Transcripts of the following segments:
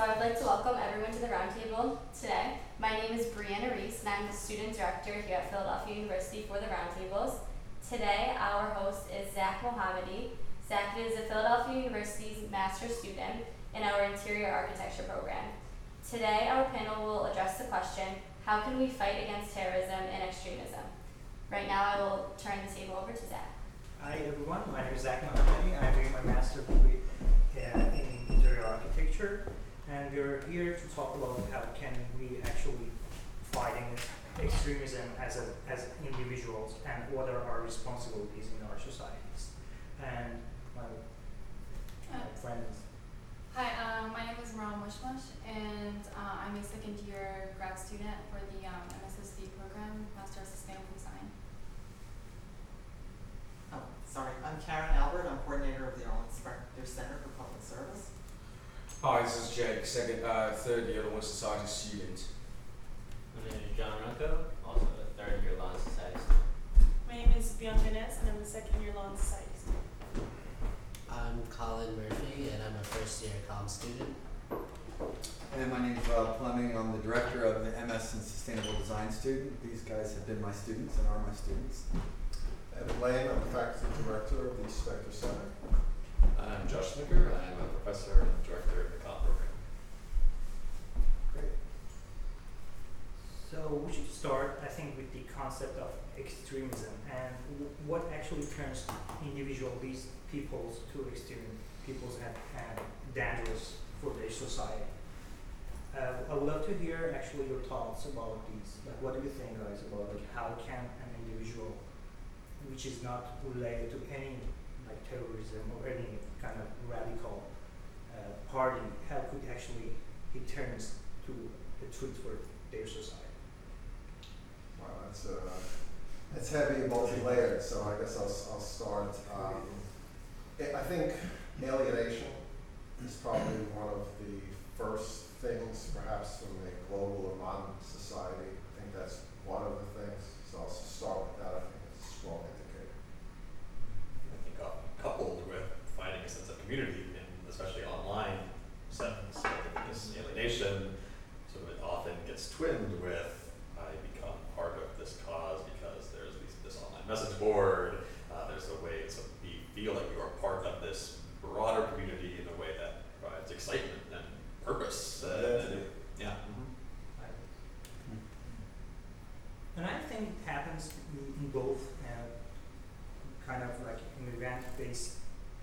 so I would like to welcome everyone to the roundtable today. My name is Brianna Reese, and I'm the student director here at Philadelphia University for the roundtables. Today, our host is Zach Mohammadi. Zach is a Philadelphia University's master's student in our interior architecture program. Today, our panel will address the question how can we fight against terrorism and extremism? Right now, I will turn the table over to Zach. Hi everyone, my name is Zach Mohammadi. I'm doing my master's degree in interior architecture, and we're here to talk about how can we actually fight against extremism as a, as individuals and what are our responsibilities in our societies. And my, my Uh, friends, Hi, um, my name is Maral Mushmush, and uh, I'm a second year grad student for the um, MSSD program, Master of Sustainable Design. Oh, sorry. I'm Karen Albert. I'm coordinator of the Arlen Specter Center for Public Service. Hi, this is Jake, second, uh, third year Law Society student. My name is John Runco, also a third year Law Society student. My name is Bianca Ness, and I'm a second year Law and Society student. I'm Colin Murphy, and I'm a first year comm student. And my name is Rob Fleming. I'm the director of the MS in Sustainable Design student. These guys have been my students and are my students. Evan Lane, I'm the faculty director of the Specter Center. I'm Josh Snicker. I'm a professor and director of the COP program. Great. So we should start, I think, with the concept of extremism and what actually turns individual these peoples to extreme peoples and, and dangerous for their society. Uh, I would love to hear actually your thoughts about these. Like, what do you think, guys, about like how can an individual, which is not related to any like terrorism or any kind of radical uh, party, how could actually it turns to the truth for their society? That's, uh, that's heavy and multi-layered, so I guess I'll, I'll start. Um, I I think alienation is probably one of the first things, perhaps from a global or modern society. I think that's one of the things, so I'll start with that. I think it's a strong indicator. I think often coupled with finding a sense of community in especially online settings. I think this alienation sort of often gets twinned with I become part of this cause because there's these, this online message board. Uh, there's a way so we feel like we are part of this broader community in a way that provides excitement and purpose. Uh, Identity. yeah. mhm. And I think it happens in, in both uh, kind of like immigrant-based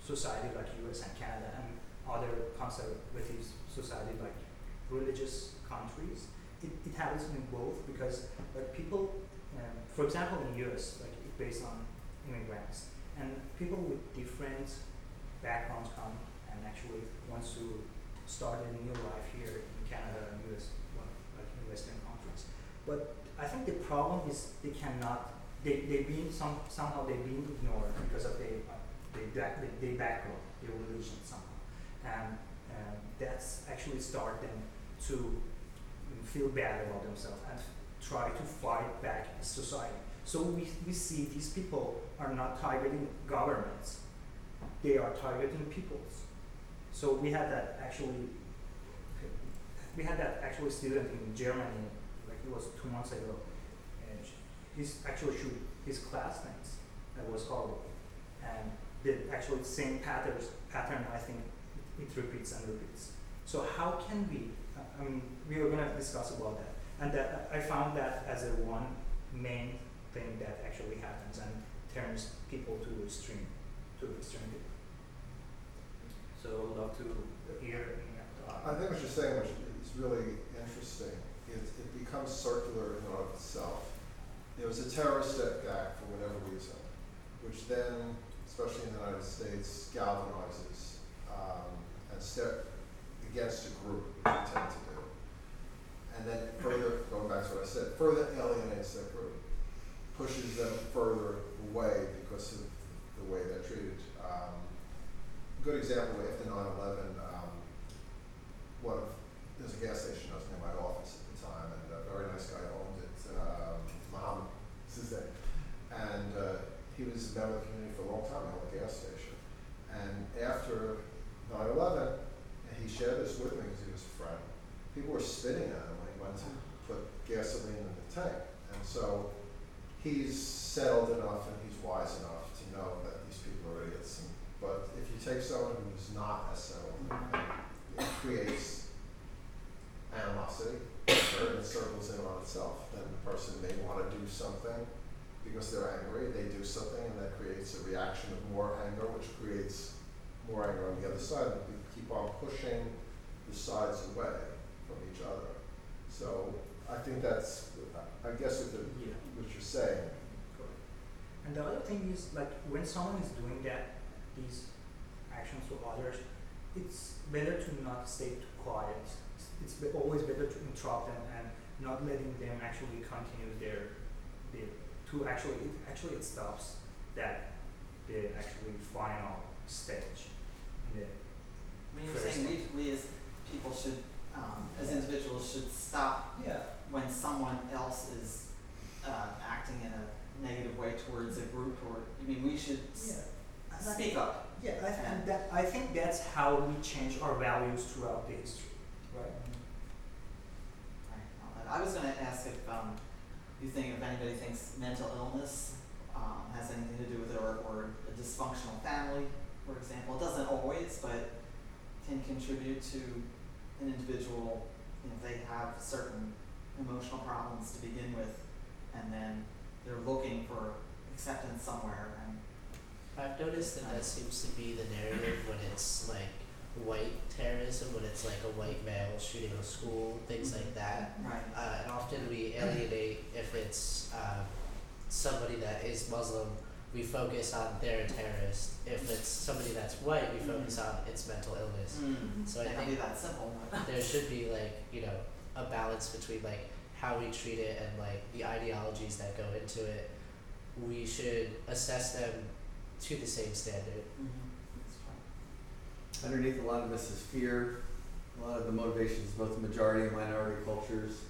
society like US and Canada and other conservative society like religious countries. It, it happens in both because like people, um, for example in US, like based on immigrants and people with different backgrounds come and actually wants to start a new life here in Canada and US, well, like in Western countries. But I think the problem is they cannot they they being some somehow they being ignored because of their their, back, their, their background, their religion somehow, and um, that's actually start them to feel bad about themselves and try to fight back in society. So we we see these people are not targeting governments, they are targeting peoples. So we had that actually. We had that actually student in Germany like it was two months ago, and actually shoot his classmates. That was horrible, and the actually same patterns pattern I think it, it repeats and repeats. So how can we? Uh, I mean, we were gonna discuss about that, and that I found that as a one main thing that actually happens and turns people to extreme, to extreme people. So I'd love to hear. I think what you're saying, which is really interesting, it, it becomes circular in and of itself. There was a terrorist act for whatever reason, which then, especially in the United States, galvanizes um, and step against a group, we tend to do. And then further, going back to what I said, further alienates that group, pushes them further away because of the way they're treated. Um, good example after 9 11, um, one of, there's a gas station that was near my office at the time, and a very nice guy owned it, um, Mohammed, is his name. And uh, he was a member of the community for a long time, he owned a gas station. And after 9 11, he shared this with me because he was a friend. People were spitting at him when he went to put gasoline in the tank. And so he's settled enough and he's wise enough to know that these people are idiots. And, but if you take someone who's not as settled, and it creates animosity, or it circles in on itself. Then the person may want to do something because they're angry, they do something, and that creates a reaction of more anger, which creates more anger on the other side. And we keep on pushing the sides away from each other. So I think that's, I guess what, the, Yeah. what you're saying. And the other thing is like when someone is doing that, these actions to others, it's better to not stay too quiet. It's, it's always better to interrupt them and not letting them actually continue their, their to actually it actually it stops that the actually final stage. the I mean, you're First saying we, we as people should, um, as individuals should stop yeah. when someone else is, uh, acting in a negative way towards a group or, I mean, we should Yeah. speak up. Yeah, I think that I think that's how we change our values throughout the history, right? Right, well, and I was gonna ask if, um, you think, if anybody thinks mental illness, um, has anything to do with it, or, or a dysfunctional family, for example, it doesn't always, but can contribute to an individual, you know, if they have certain emotional problems to begin with, and then they're looking for acceptance somewhere, and, I've noticed that that seems to be the narrative when it's like white terrorism, when it's like a white male shooting a school, things like that. right, Uh, and often we alienate if it's um, somebody that is Muslim, we focus on they're a terrorist. If it's somebody that's white, we focus on its mental illness. mm, So I it can be think that simple, there should be like you know a balance between like how we treat it and like the ideologies that go into it. We should assess them to the same standard. Mhm, right. Underneath a lot of this is fear. A lot of the motivations, both the majority and minority cultures.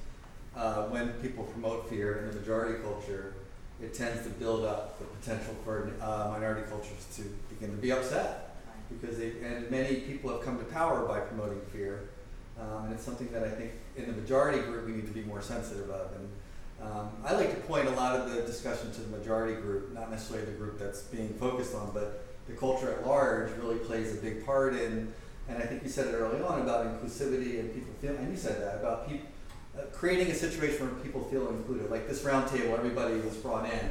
Uh, when people promote fear in the majority culture, it tends to build up the potential for uh, minority cultures to begin to be upset because they and many people have come to power by promoting fear, um, and it's something that I think in the majority group we need to be more sensitive of. And um, I like to point a lot of the discussion to the majority group, not necessarily the group that's being focused on, but the culture at large really plays a big part in. And I think you said it early on about inclusivity and people feel, and you said that about people uh, creating a situation where people feel included. Like this roundtable, everybody was brought in.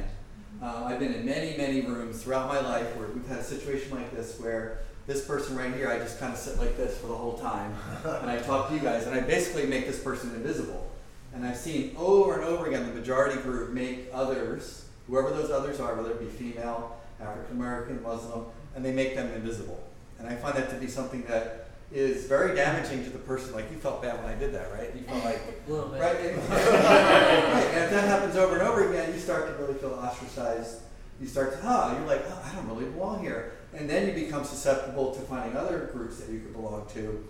Uh, I've been in many, many rooms throughout my life where we've had a situation like this where this person right here, I just kind of sit like this for the whole time, and I talk to you guys, and I basically make this person invisible. And I've seen over and over again the majority group make others, whoever those others are, whether it be female, African American, Muslim, and they make them invisible. And I find that to be something that is very damaging to the person. Like you felt bad when I did that, right? You felt like A little bit. Right, and, right, and if that happens over and over again, you start to really feel ostracized. You start to, huh, you're like, oh, I don't really belong here. And then you become susceptible to finding other groups that you could belong to.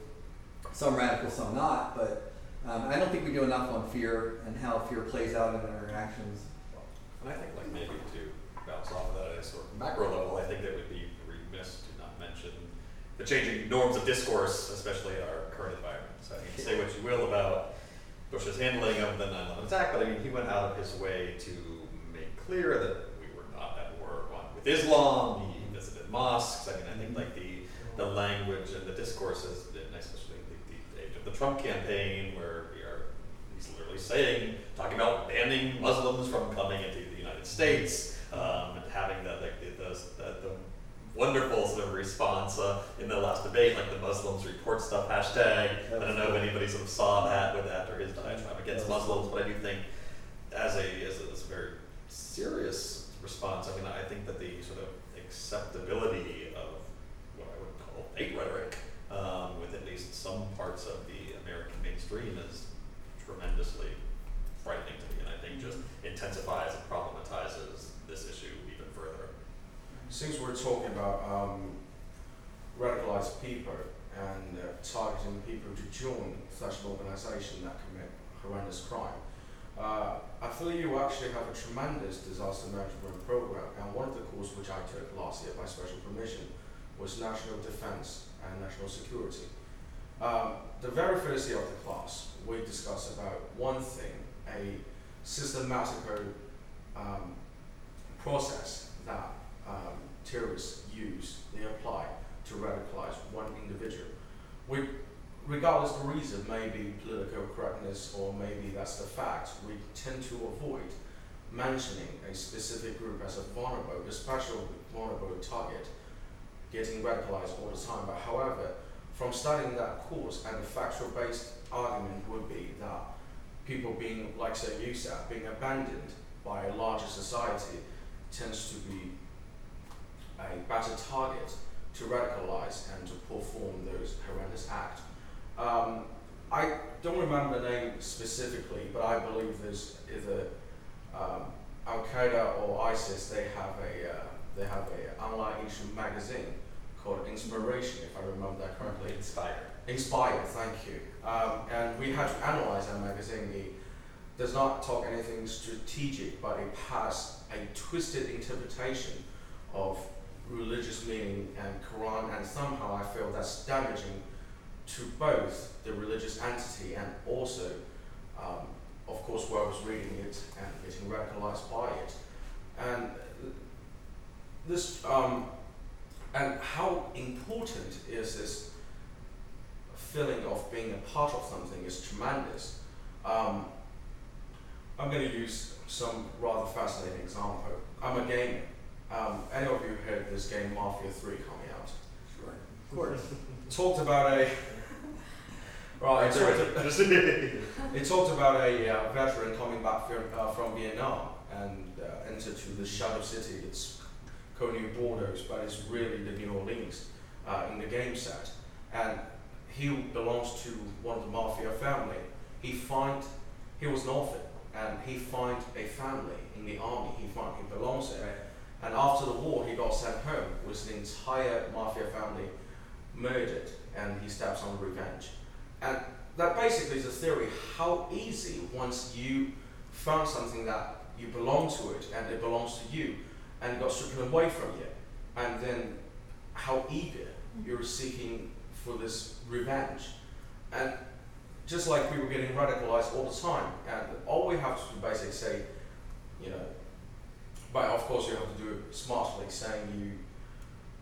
Some radical, some not. But um, I don't think we do enough on fear and how fear plays out in our actions. And I think like maybe to bounce off of that at a sort of macro level, I think that would be remiss to not mention the changing norms of discourse, especially in our current environment. So I mean, say what you will about Bush's handling of the 9/11 attack, but I mean, he went out of his way to make clear that we were not at war with Islam. He visited mosques. I mean, I think like the the language and the discourse has been, especially the, the age of the Trump campaign, where we are he's literally saying, talking about banning Muslims from coming into the United States, um, and having that like the, the, the, the wonderful sort of response uh, in the last debate, like the Muslims report stuff hashtag. I don't know if anybody sort of saw that with after his diatribe against Muslims, but I do think as a as a, as a very serious response, I mean, I think that the sort of acceptability of what I would call hate rhetoric um, with at least some parts of the American mainstream is tremendously frightening to me, and I think just intensifies and problematizes this issue even further. Since we're talking about um, radicalized people and uh, targeting people to join such an organization that commit horrendous crime, uh, I feel you actually have a tremendous disaster management program. And one of the courses which I took last year by special permission was national defense and national security. Um, the very first day of the class, we discussed about one thing, a systematical um, process that um, terrorists use, they apply to radicalize one individual. We, regardless of the reason, maybe political correctness or maybe that's the fact, we tend to avoid mentioning a specific group as a vulnerable, especially vulnerable target, getting radicalized all the time. But however, from studying that course and the factual based argument would be that people being, like say you said, being abandoned by a larger society tends to be a better target to radicalize and to perform those horrendous acts. Um, I don't remember the name specifically, but I believe there's either um, Al Qaeda or ISIS. They have a uh, they have a online issue magazine called Inspiration, if I remember that correctly. Inspire. Inspire, thank you. Um, and we had to analyze that magazine. Does not talk anything strategic, but it has a twisted interpretation of religious meaning and Quran, and somehow I feel that's damaging to both the religious entity and also, um, of course, where I was reading it and getting radicalized by it. And this, um, and how important is this feeling of being a part of something is tremendous. Um, I'm going to use some rather fascinating example. I'm a gamer. Um, any of you heard this game Mafia 3 coming out? Sure. Of course. Talked about a right. It talked, Just- it talked about a uh, veteran coming back from, uh, from Vietnam and uh, entered to the Shadow City. It's New Bordeaux, but it's really the New Orleans uh, in the game set. And he belongs to one of the mafia family. He find he was an orphan, and he find a family in the army. He find he belongs there. And after the war, he got sent home with the entire mafia family murdered, and he steps on revenge. And that basically is a theory how easy once you found something that you belong to it and it belongs to you and got stricken away from you, and then how eager mm. you're seeking for this revenge. And just like we were getting radicalized all the time, and all we have to do basically say, you know, but of course you have to do it smartly, saying you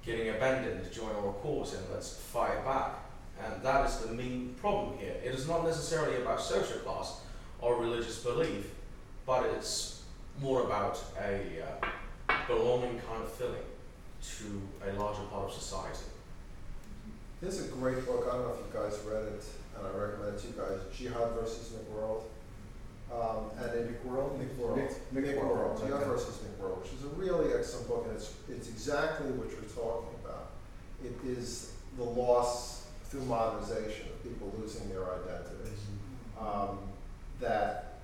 getting abandoned, join our cause and let's fight back. And that is the main problem here. It is not necessarily about social class or religious belief, but it's more about a uh, belonging kind of feeling to a larger part of society. There's a great book, I don't know if you guys read it, and I recommend it to you guys, Jihad versus McWorld. Um, and in McWorld? McWorld, Mc- McWorld, Jihad okay. versus McWorld, which is a really excellent book, and it's, it's exactly what you're talking about. It is the loss through modernization of people losing their identities. Um, that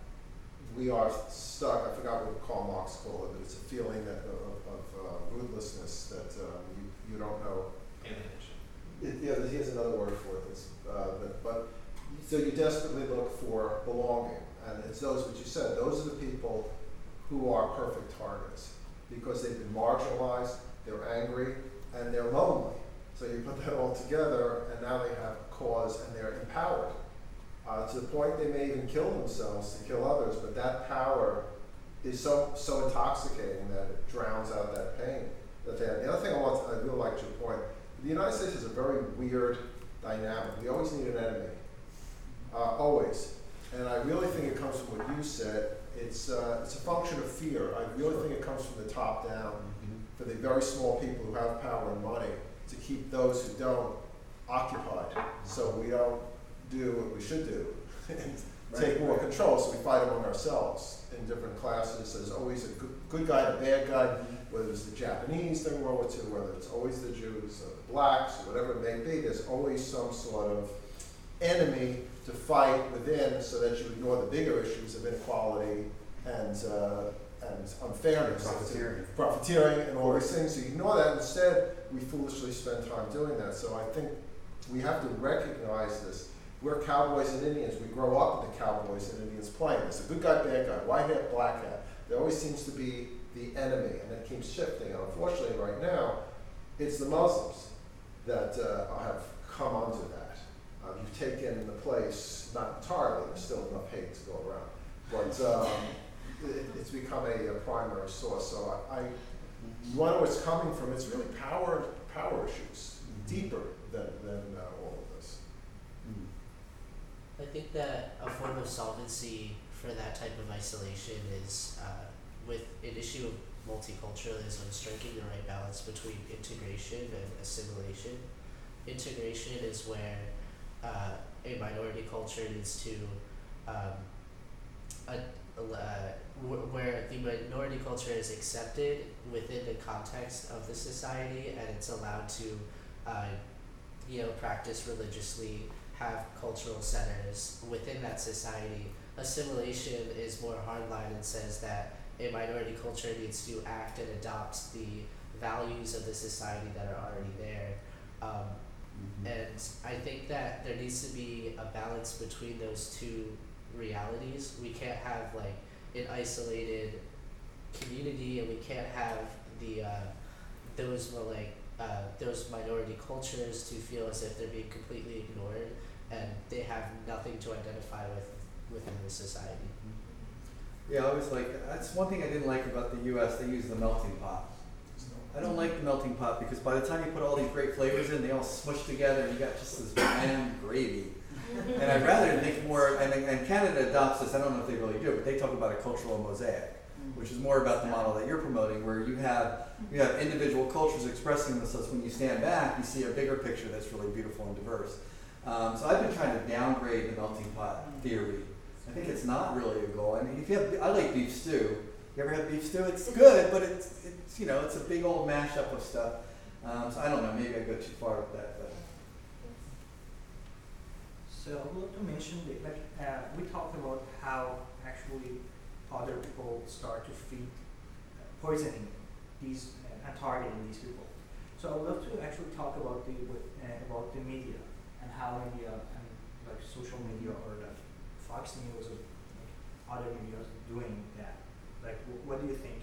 we are stuck, I forgot what Karl Marx called it, but it's a feeling that, of, of uh, rootlessness that um, you, you don't know It, yeah, there's- here's another word for it. Uh, but, but so you desperately look for belonging, and it's those what you said. Those are the people who are perfect targets because they've been marginalized, they're angry, and they're lonely. So you put that all together, and now they have a cause, and they're empowered uh, to the point they may even kill themselves to kill others. But that power is so so intoxicating that it drowns out that pain that they have. The other thing I want, to, I really liked your point. The United States is a very weird dynamic. We always need an enemy, uh, always. And I really think it comes from what you said. It's uh, it's a function of fear. I really think it comes from the top down for the very small people who have power and money to keep those who don't occupied, so we don't do what we should do and take more right. control. So we fight among ourselves in different classes. There's always a good, good guy and a bad guy whether it's the Japanese during World War II, whether it's always the Jews or the blacks or whatever it may be, there's always some sort of enemy to fight within so that you ignore the bigger issues of inequality and, uh, and unfairness. Profiteering. Profiteering and all these things. So you ignore that. Instead, we foolishly spend time doing that. So I think we have to recognize this. We're cowboys and Indians. We grow up with the cowboys and Indians playing this. A good guy, bad guy, white hat, black hat. There always seems to be the enemy, and it keeps shifting. And unfortunately, right now, it's the Muslims that uh, have come onto that. Um, you've taken the place, not entirely, there's still enough hate to go around, but um, it, it's become a, a primary source. So I, I wonder where it's coming from. It's really power power issues, deeper than than uh, all of this. I think that a form of solvency for that type of isolation is uh, with an issue of multiculturalism, striking the right balance between integration and assimilation. Integration is where uh, a minority culture needs to, um, a, uh, where the minority culture is accepted within the context of the society and it's allowed to, uh, you know, practice religiously, have cultural centers within that society. Assimilation is more hardline and says that a minority culture needs to act and adopt the values of the society that are already there. Um, and I think that there needs to be a balance between those two realities. We can't have like an isolated community, and we can't have the uh, those more like uh, those minority cultures to feel as if they're being completely ignored, and they have nothing to identify with within the society. Yeah, I was like, that's one thing I didn't like about the US, they use the melting pot. I don't like the melting pot because by the time you put all these great flavors in, they all smush together and you got just this bland gravy. And I'd rather think more, and, and Canada adopts this, I don't know if they really do, but they talk about a cultural mosaic, which is more about the model that you're promoting, where you have, you have individual cultures expressing themselves. When you stand back, you see a bigger picture that's really beautiful and diverse. Um, so I've been trying to downgrade the melting pot theory. I think it's not really a goal. I mean, if you have, I like beef stew. You ever have beef stew? It's good, but it's, it's you know, it's a big old mashup of stuff. Um, so I don't know. Maybe I go too far with that, but So I would like to mention that like uh, we talked about how actually other people start to feed uh, poisoning these uh, and targeting these people. So I would love to actually talk about the uh, about the media how media and like social media or like Fox News or like, other media is doing that. Like wh- what do you think?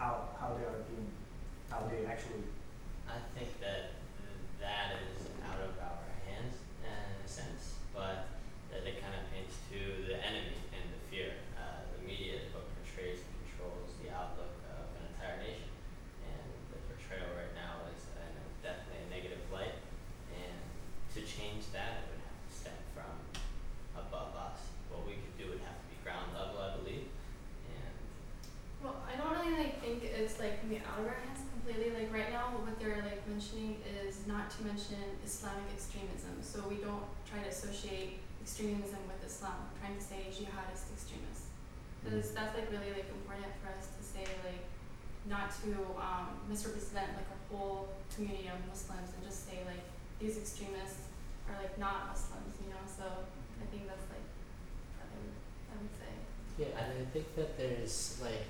How how they are doing? How they actually I think that that is out of our hands in a sense, but that it kind of paints to the enemy and the fear. Uh, the media is what portrays and controls the outlook of an entire nation, and the portrayal right now is in a, definitely a negative light. And to change that, it would have to stem from above us. What we could do would have to be ground level, I believe, and Well, I don't really like think it's like of our hands completely. Like right now, what they're like mentioning is not to mention Islamic extremism. So we don't try to associate extremism with Islam. We're trying to say jihadist extremists. Because that's like really like important for us to say like not to um, misrepresent like a whole community of Muslims and just say like these extremists are like not Muslims, you know. So I think that's like what I would, I would say. Yeah, and I think that there's like,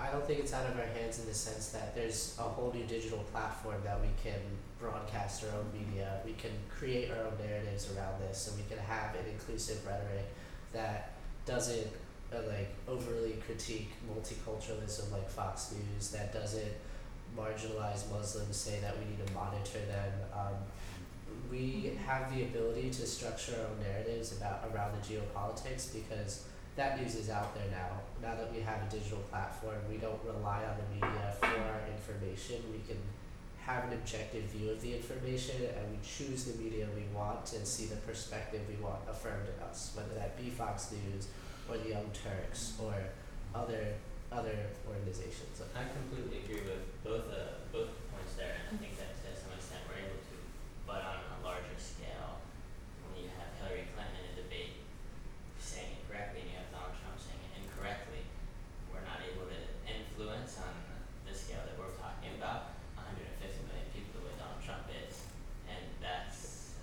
I don't think it's out of our hands in the sense that there's a whole new digital platform that we can broadcast our own media. We can create our own narratives around this, and we can have an inclusive rhetoric that doesn't uh, like overly critique multiculturalism like Fox News. That doesn't marginalize Muslims, say that we need to monitor them. Um, we have the ability to structure our own narratives about around the geopolitics because that news is out there now. Now that we have a digital platform, we don't rely on the media for our information. We can have an objective view of the information and we choose the media we want and see the perspective we want affirmed in us, whether that be Fox News or the Young Turks or other other organizations. I completely agree with both uh, both points there, and I think that to some extent we're able to. But on a larger scale, when you have Hillary Clinton in a debate saying it correctly, and you have Donald Trump saying it incorrectly, we're not able to influence on the scale that we're talking about 150 million people the way Donald Trump is, and that's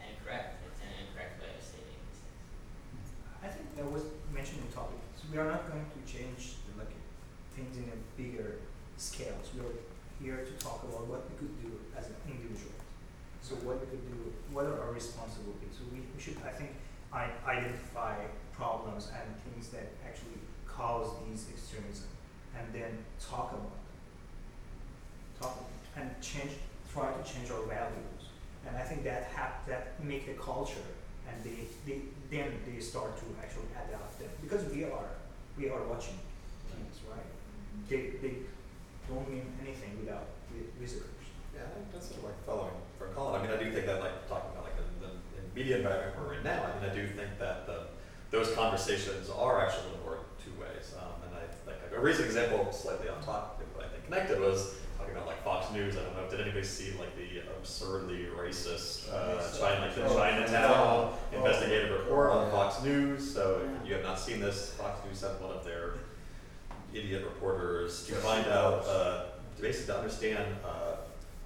incorrect. It's an incorrect way of stating these things. I think that was mentioned in the topic. So we are not going to change the, like things in a bigger scales. We are here to talk about what we could do as an individual. So what we could do, what are our responsibilities? So we, we should, I think, I, identify problems and things that actually cause these extremism, and then talk about them. Talk and change, try to change our values. and I think that hap- that make the culture, and they, they then they start to actually adapt them because we are we are watching things, right? Mm-hmm. They they don't mean anything without vi- visitors. Yeah, I think that's sort of like following from Colin. I mean, I do think that like talking about like the, the, the media environment we're in now. I mean, I do think that the those conversations are actually going to work two ways. Um, and I like a recent example, slightly off topic, but I think connected was talking about like Fox News. I don't know. Did anybody see like the absurdly racist uh, China, like the Oh, Chinatown oh, investigative report on yeah. Fox News? So if you have not seen this, Fox News sent one of their idiot reporters to Yes, find out, uh, to basically to understand. Uh,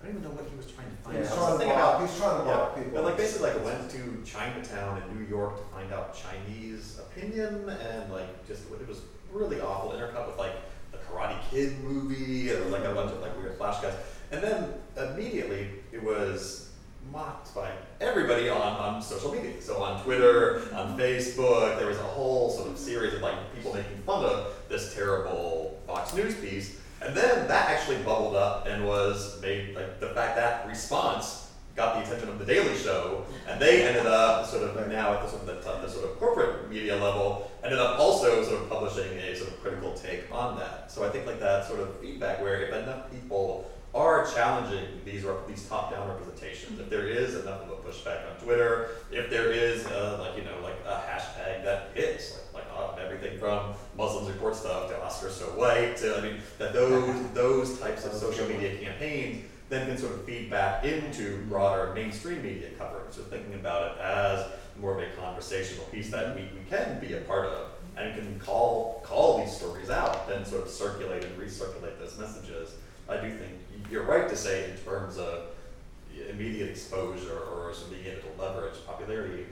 I don't even know what he was trying to find He's out. trying to Something mock, about he's trying to yeah, mock people. but like basically like went to Chinatown in New York to find out Chinese opinion and like just it was really awful intercut with like the Karate Kid movie and like a bunch of like weird flash guys. And then immediately it was mocked by everybody on, on social media. So on Twitter, on Facebook, there was a whole sort of series of like people making fun of this terrible Fox News piece. And then that actually bubbled up and was made like the fact that response got the attention of the Daily Show, and they ended up sort of now at the sort of the, the sort of corporate media level, ended up also sort of publishing a sort of critical take on that. So I think like that sort of feedback where if enough people are challenging these these top-down representations, if there is enough of a pushback on Twitter, if there is uh, like you know like a hashtag that hits like like uh, everything from Muslims report stuff to Oscar so white to I mean that those those types of social media campaigns then can sort of feed back into broader mainstream media coverage. So thinking about it as more of a conversational piece that we, we can be a part of and can call call these stories out and sort of circulate and recirculate those messages. I do think you're right to say in terms of immediate exposure or of being able to leverage popularity,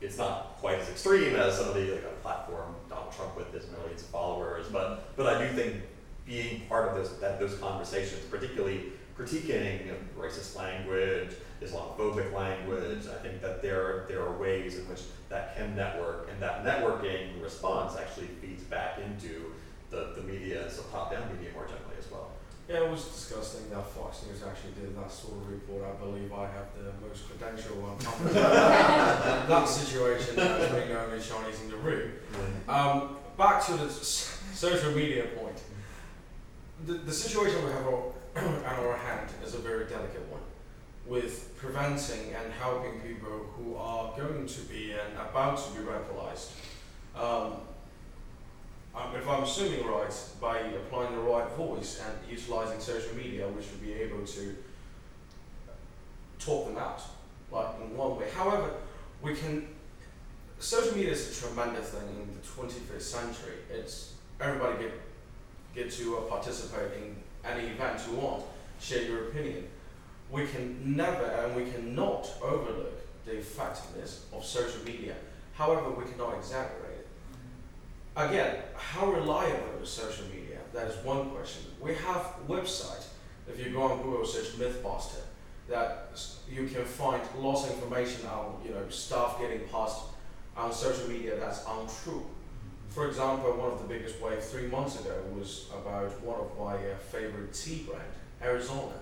it's not quite as extreme as somebody like a platform, Donald Trump with his millions of followers, but but I do think being part of those that those conversations, particularly critiquing racist language, Islamophobic language, I think that there there are ways in which that can network and that networking response actually feeds back into the, the media, so top down media more generally as well. Yeah, it was disgusting that Fox News actually did that sort of report. I believe I have the most credential one. that situation that has been going with Chinese in the room. Um, back to the s- social media point. The, the situation we have on on our hand is a very delicate one with preventing and helping people who are going to be and about to be radicalized. Um, um, if I'm assuming right, by applying the right voice and utilizing social media, we should be able to talk them out, like in one way. However, we can. Social media is a tremendous thing in the 21st century. It's everybody get get to uh, participate in any event you want, share your opinion. We can never and we cannot overlook the effectiveness of social media. However, we cannot exaggerate. Again, how reliable is social media? That is one question. We have website. If you go on Google search MythBuster, that you can find lots of information on you know stuff getting passed on social media that's untrue. For example, one of the biggest waves three months ago was about one of my uh, favorite tea brand, Arizona,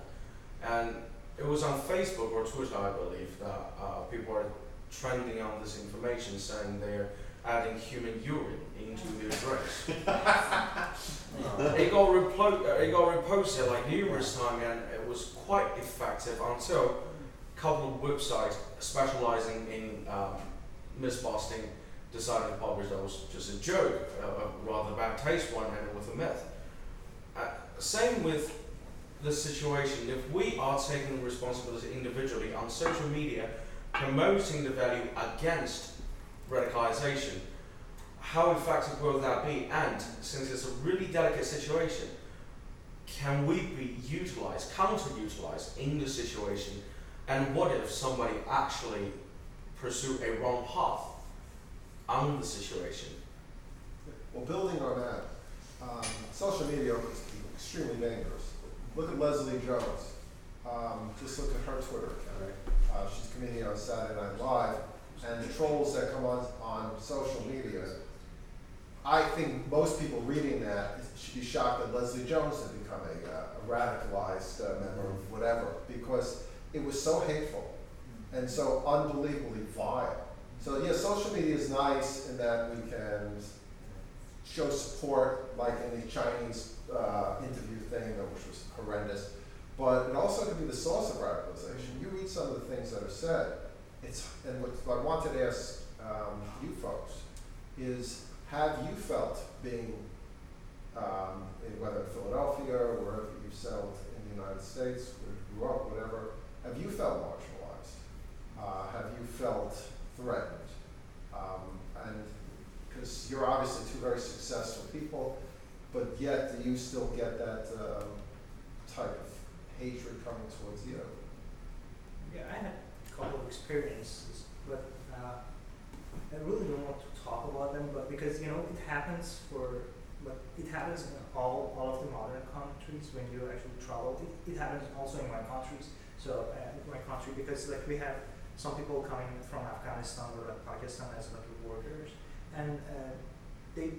and it was on Facebook or Twitter, I believe, that uh, people are trending on this information saying they're adding human urine into their drinks. it got replo- uh, it got reposted like numerous times, and it was quite effective until a couple of websites specializing in um, misbusting decided to publish that was just a joke, uh, a rather bad taste one handled with a myth. Uh, same with the situation. If we are taking responsibility individually on social media, promoting the value against radicalization, how effective will that be? And since it's a really delicate situation, can we be utilized, counter-utilized in the situation? And what if somebody actually pursue a wrong path on the situation? Well, building on that, um, social media is extremely dangerous. Look at Leslie Jones. Um, just look at her Twitter account. Uh, she's comedian on Saturday Night Live, and the trolls that come on, on social media. I think most people reading that should be shocked that Leslie Jones had become a, uh, a radicalized uh, member of whatever, because it was so hateful. and so unbelievably vile. So yeah, social media is nice in that we can show support, like in the Chinese uh, interview thing, uh, which was horrendous. But it also can be the source of radicalization. You read some of the things that are said. It's and what, I wanted to ask um, you folks is: Have you felt being, um, in, whether in Philadelphia or wherever you've settled in the United States, where you grew up, whatever? Have you felt marginalized? Uh, have you felt threatened? Um, and because you're obviously two very successful people, but yet do you still get that um, type of hatred coming towards you? Yeah, I had a couple of experiences, but uh, I really don't want to talk about them. But because you know it happens for, but it happens in all all of the modern countries when you actually travel. It, it happens also in my countries. So uh, my country because like we have some people coming from Afghanistan or like Pakistan as like workers, and uh, they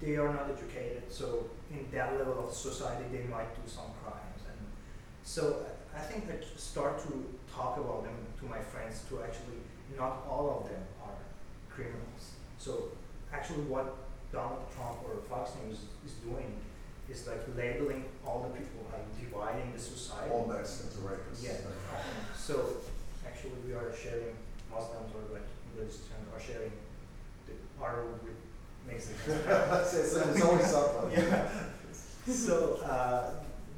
they are not educated. So in that level of society, they might do some crimes, and so I think I start to talk about them to my friends. To actually, not all of them are criminals. So actually, what Donald Trump or Fox News is doing is like labeling all the people like dividing the society. All Mexicans are rapists. Yeah. So actually, we are sharing Muslims or like Buddhists are sharing the our with Mexicans. So there's always something. yeah. So uh,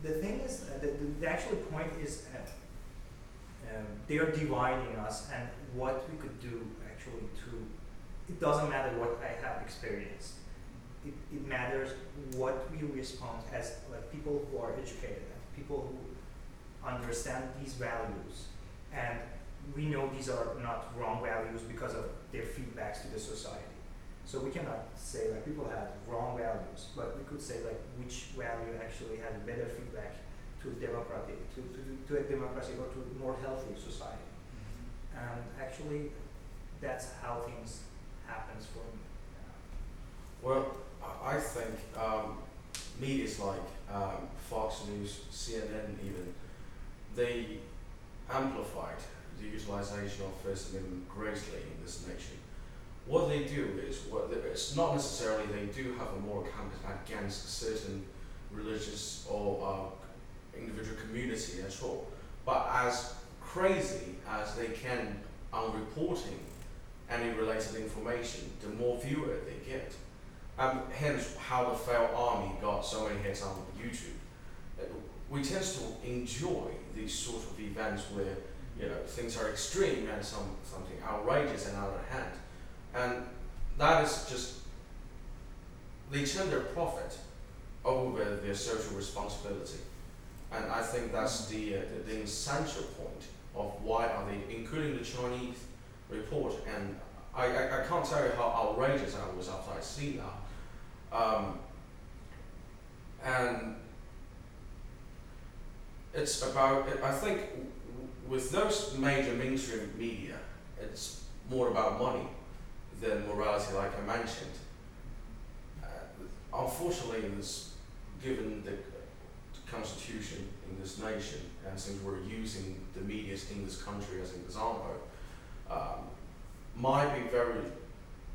the thing is, uh, the, the actual point is, uh, um, they are dividing us, and what we could do actually to. It doesn't matter what I have experienced. It, it matters what we respond as like people who are educated, people who understand these values, and we know these are not wrong values because of their feedbacks to the society. So we cannot say like people have wrong values, but we could say like which value actually has better feedback to democratic to, to, to a democracy or to a more healthy society. And actually that's how things happens for me. Well, I I think um, media's like um, Fox News, CNN, even they amplified the utilization of First Amendment greatly in this nation. What they do is, what they, it's not necessarily they do have a moral compass against certain religious or uh, individual community at all, but as crazy as they can on reporting any related information, the more viewer they get. Um, hence how the FailArmy got so many hits on YouTube. Uh, we tend to enjoy these sort of events where you know things are extreme and some something outrageous on the other hand, and that is just they turn their profit over their social responsibility, and I think that's the uh, the, the essential point of why are they including the Chinese report and I, I, I can't tell you how outrageous I was after I see that. Um, and it's about, I think with those major mainstream media, it's more about money than morality, like I mentioned. Uh, unfortunately, given the constitution in this nation, and since we're using the media in this country as an example, um, might be very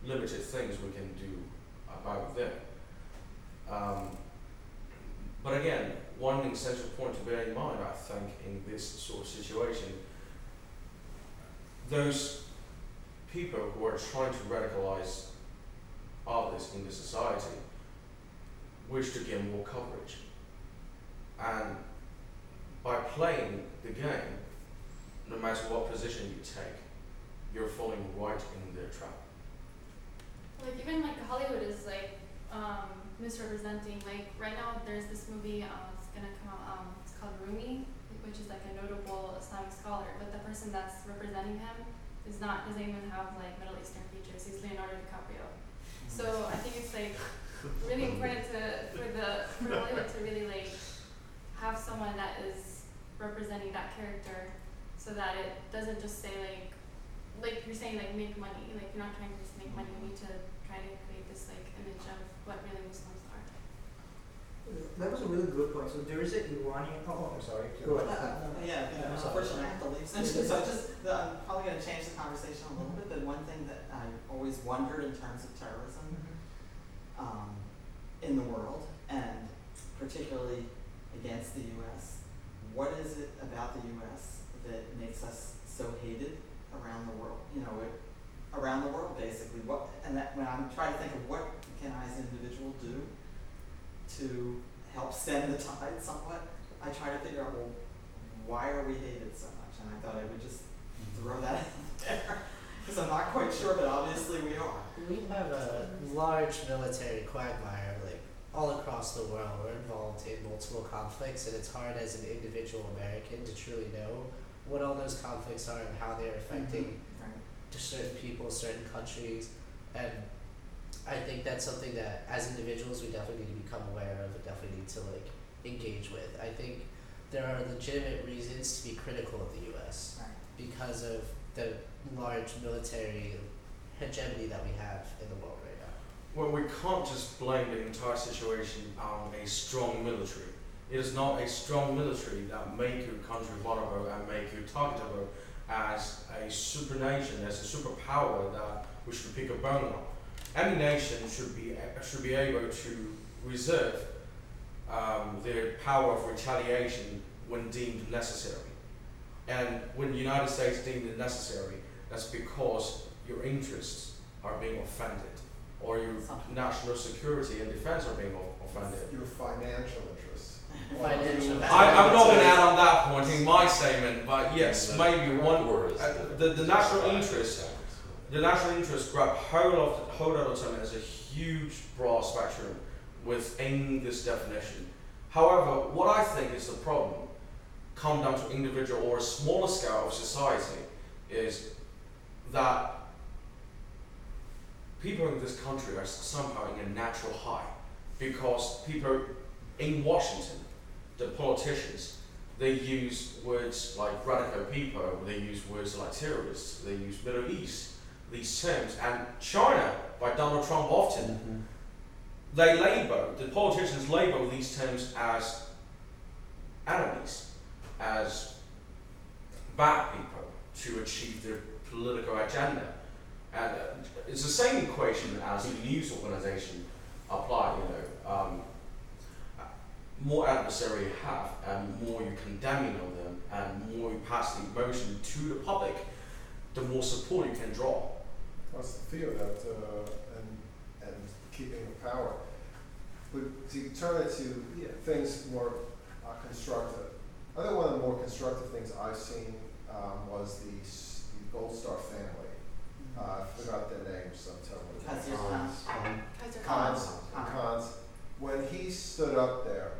limited things we can do about them. Um, but again, one essential point to bear in mind, I think, in this sort of situation, those people who are trying to radicalize others in the society wish to get more coverage. And by playing the game, no matter what position you take, you're falling right in their trap. Like even like Hollywood is like um, misrepresenting. Like right now, there's this movie. Um, it's gonna come out. Um, it's called Rumi, which is like a notable Islamic scholar. But the person that's representing him is not doesn't even have like Middle Eastern features. He's Leonardo DiCaprio. So I think it's like really important to for the for Hollywood to really like have someone that is representing that character, so that it doesn't just say like like you're saying like make money. Like you're not trying to just make money. You need to try to create this like image of what really Muslims are. That was a really good point. So there is an Iranian. Oh, I'm sorry. Go Uh, ahead. uh, yeah, yeah, I'm sorry. unfortunately, I have to leave soon, so I just, the- I'm probably gonna change the conversation a little bit, but one thing that I always wondered in terms of terrorism, um, in the world, and particularly against the US, what is it about the US that makes us so hated around the world, you know, it, around the world, basically, what, and that, when I'm trying to think of what can I as an individual do to help stem the tide somewhat, I try to figure out, well, why are we hated so much? And I thought I would just throw that out there, because I'm not quite sure, but obviously we are. We have a large military quagmire, all across the world. We're involved in multiple conflicts, and it's hard as an individual American to truly know what all those conflicts are and how they're mm-hmm. affecting Right. to certain people, certain countries, and I think that's something that as individuals we definitely need to become aware of and definitely need to like engage with. I think there are legitimate reasons to be critical of the US Right. because of the large military hegemony that we have in the world. Well, we can't just blame the entire situation on a strong military. It is not a strong military that make your country vulnerable and make you targetable as a supernation, as a superpower that we should pick a bone on. Any nation should be should be able to reserve um, their power of retaliation when deemed necessary. And when the United States deemed it necessary, that's because your interests are being offended or your Something. national security and defense are being o- offended. Your financial interests. Financial- I, I'm not going to add on that point in my statement, but yes, maybe one. Word uh, the- the, the national interest, the national interest grab hold of hold of the term as a huge broad spectrum within this definition. However, what I think is the problem, come down to individual or a smaller scale of society, is that people in this country are somehow in a natural high because people in Washington, the politicians, they use words like radical people, they use words like terrorists, they use Middle East, these terms, and China by Donald Trump often mm-hmm. they label the politicians label these terms as enemies, as bad people to achieve their political agenda, and uh, it's the same equation as a news organization apply. You know, um, more adversary you have, and more you condemning on them, and more you pass the emotion to the public, the more support you can draw. That's the fear that, uh, and, and keeping the power. But to turn it to things more uh, constructive, I think one of the more constructive things I've seen um, was the, the Gold Star family. I forgot their names, I'm telling you. Khizr Khan. Khizr Khan's, Khan. When he stood up there,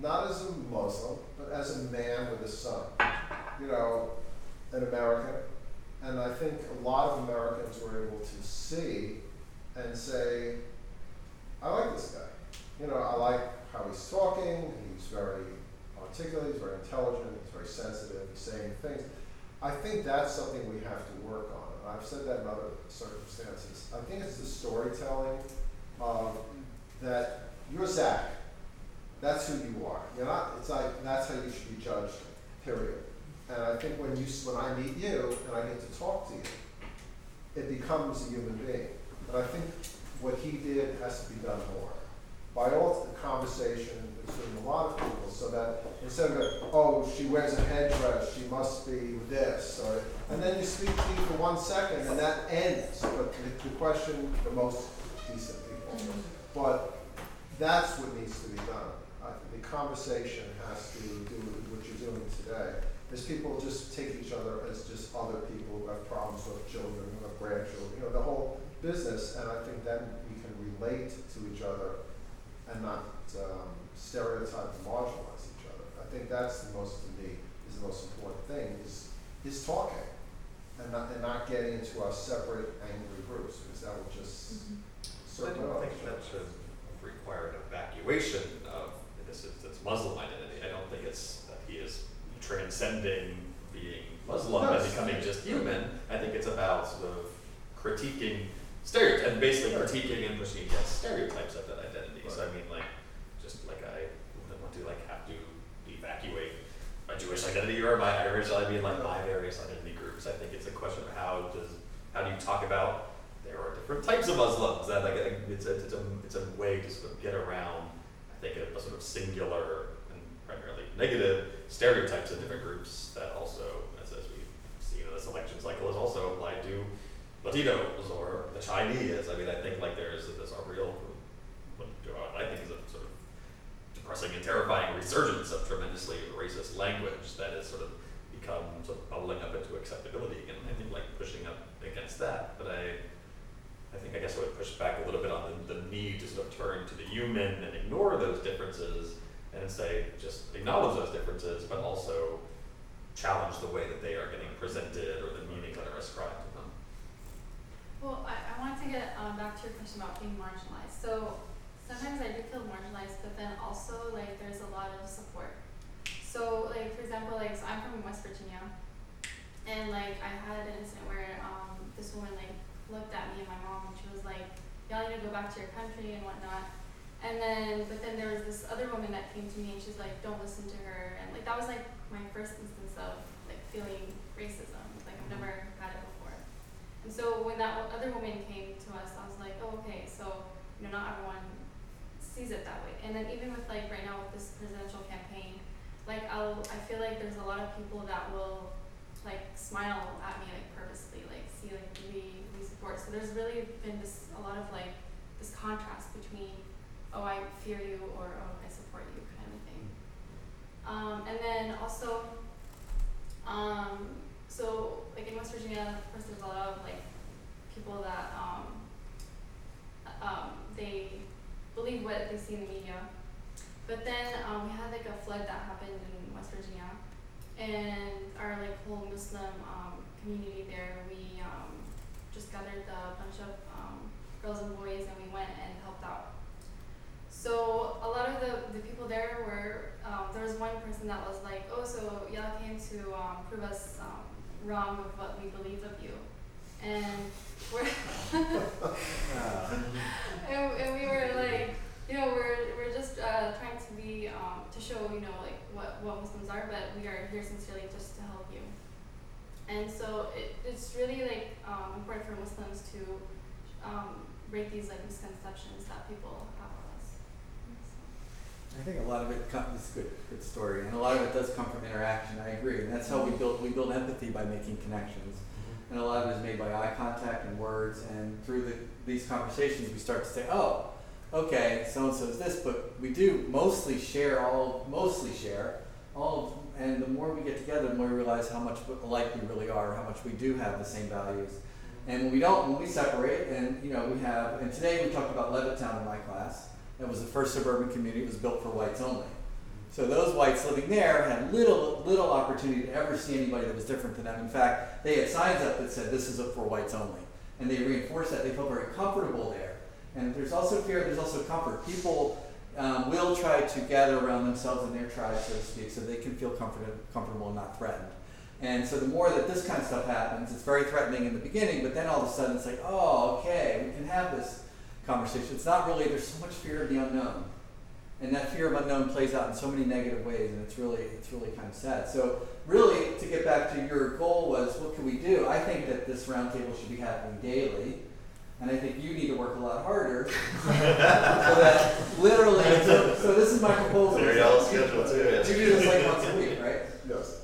not as a Muslim, but as a man with a son, you know, an American. And I think a lot of Americans were able to see and say, I like this guy. You know, I like how he's talking, he's very articulate, he's very intelligent, he's very sensitive, he's saying things. I think that's something we have to work on. I've said that in other circumstances. I think it's the storytelling of that you're Zach. That's who you are. You're not. It's like that's how you should be judged. Period. And I think when you when I meet you and I get to talk to you, it becomes a human being. And I think what he did has to be done more. By all the conversation between a lot of people, so that instead of oh, she wears a headdress, she must be this, or and then you speak to me for one second and that ends. But the, the question, the most decent people. But that's what needs to be done. I think the conversation has to do with what you're doing today. Is people just take each other as just other people who have problems with children, who have grandchildren, you know, the whole business. And I think then we can relate to each other and not um, stereotype and marginalize each other. I think that's the most, to me, is the most important thing, is, is talking. And not, and not getting into our separate angry groups, because that will just mm-hmm. so I don't up. think that should require an evacuation of, in this instance, Muslim identity. I don't think it's that he is transcending being Muslim and becoming just human. I think it's about sort of critiquing stereotypes, and basically critiquing and pushing against stereotypes of that identity. So I mean, like, just like I wouldn't want to like have to evacuate my Jewish identity or my Irish identity and like my various identity groups. I think it's a question of how does how do you talk about there are different types of Muslims and like it's a, it's a it's a way to sort of get around I think a, a sort of singular and primarily negative stereotypes of different groups that also as, as we see in this election cycle is also applied to Latinos or the Chinese. I mean I think like there's there's a real what I think is a sort of depressing and terrifying resurgence of tremendously racist language that has sort of become sort of bubbling up into acceptability and I think like pushing up against that. But I I think I guess I would push back a little bit on the, the need to sort of turn to the human and ignore those differences and say just acknowledge those differences but also challenge the way that they are getting presented or the meaning that are ascribed to them. Well, I, I wanted to get um, back to your question about being marginalized. So sometimes I do feel marginalized, but then also like there's a lot of support. So like for example, like so I'm from West Virginia, and like I had an incident where um, this woman like looked at me and my mom and she was like, "Y'all need to go back to your country and whatnot." And then, but then there was this other woman that came to me and she's like, "Don't listen to her." And like that was like my first instance of like feeling racism. Like I've never had it before. And so when that other woman came to us, I was like, "Oh, okay. So you know, not everyone sees it that way." And then even with like right now with this presidential campaign, like I'll I feel like there's a lot of people that will like smile at me like purposely, like see like we we support. So there's really been this a lot of like this contrast between oh I fear you or oh I support you kind of thing. Um, and then also um, so like in West Virginia, of course there's a lot of like people that um, um, they believe what they see in the media. But then um, we had like a flood that happened in West Virginia, and our like whole Muslim um, community there, we um, just gathered a bunch of um, girls and boys, and we went and helped out. So a lot of the, the people there were um, there was one person that was like, oh, so y'all came to um, prove us wrong of what we believe of you, and we're and, and we were like, you know, we're we're just uh, trying to be um, to show you know like what what Muslims are, but we are here sincerely just to help you. And so it, it's really like um, important for Muslims to um, break these like misconceptions that people have of us. I think a lot of it comes, good, good story, and a lot of it does come from interaction, I agree, and that's how we build, we build empathy by making connections. And a lot of it is made by eye contact and words, and through the, these conversations, we start to say, oh, okay, so and so is this, but we do mostly share all, mostly share all of, and the more we get together, the more we realize how much alike we really are, how much we do have the same values. And when we don't, when we separate, and you know, we have, and today we talked about Levittown in my class. That was the first suburban community. It was built for whites only. So those whites living there had little, little opportunity to ever see anybody that was different than them. In fact, they had signs up that said, "This is for whites only," and they reinforced that. They felt very comfortable there. And there's also fear. There's also comfort. People um, will try to gather around themselves in their tribe, so to speak, so they can feel comfortable, comfortable and not threatened. And so the more that this kind of stuff happens, it's very threatening in the beginning, but then all of a sudden it's like, oh, okay, we can have this conversation. It's not really, there's so much fear of the unknown. And that fear of unknown plays out in so many negative ways, and it's really, it's really kind of sad. So, really, to get back to your goal was, what can we do? I think that this roundtable should be happening daily, and I think you need to work a lot harder. so that literally, so, so this is my proposal. Very all scheduled too. You do this like once a week, right? Yes.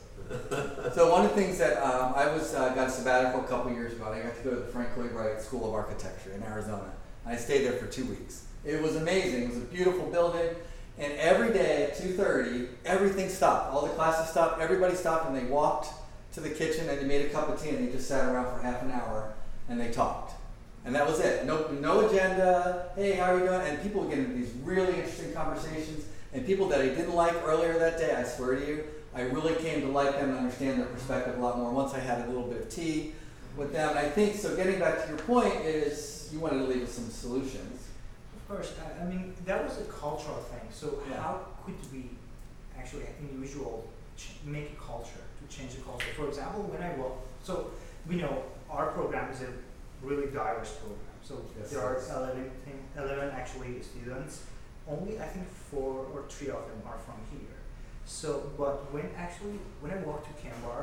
So one of the things that um, I was uh, got a sabbatical a couple years ago, and I got to go to the Frank Lloyd Wright School of Architecture in Arizona. And I stayed there for two weeks. It was amazing. It was a beautiful building, and every day at two thirty, everything stopped. All the classes stopped. Everybody stopped, and they walked to the kitchen and they made a cup of tea, and they just sat around for half an hour and they talked. And that was it. No, no agenda. Hey, how are you doing? And people would get into these really interesting conversations. And people that I didn't like earlier that day, I swear to you, I really came to like them and understand their perspective a lot more once I had a little bit of tea with them. And I think so. Getting back to your point is you wanted to leave with some solutions. Course, I, I mean, that was a cultural thing. So Yeah. how could we actually, individual, ch- make a culture, to change the culture? For example, when I work, so we know our program is a really diverse program. So Yes, there are it is. 11, 11 actually students only I think four or three of them are from here. So, but when actually when I walk to Kanbar,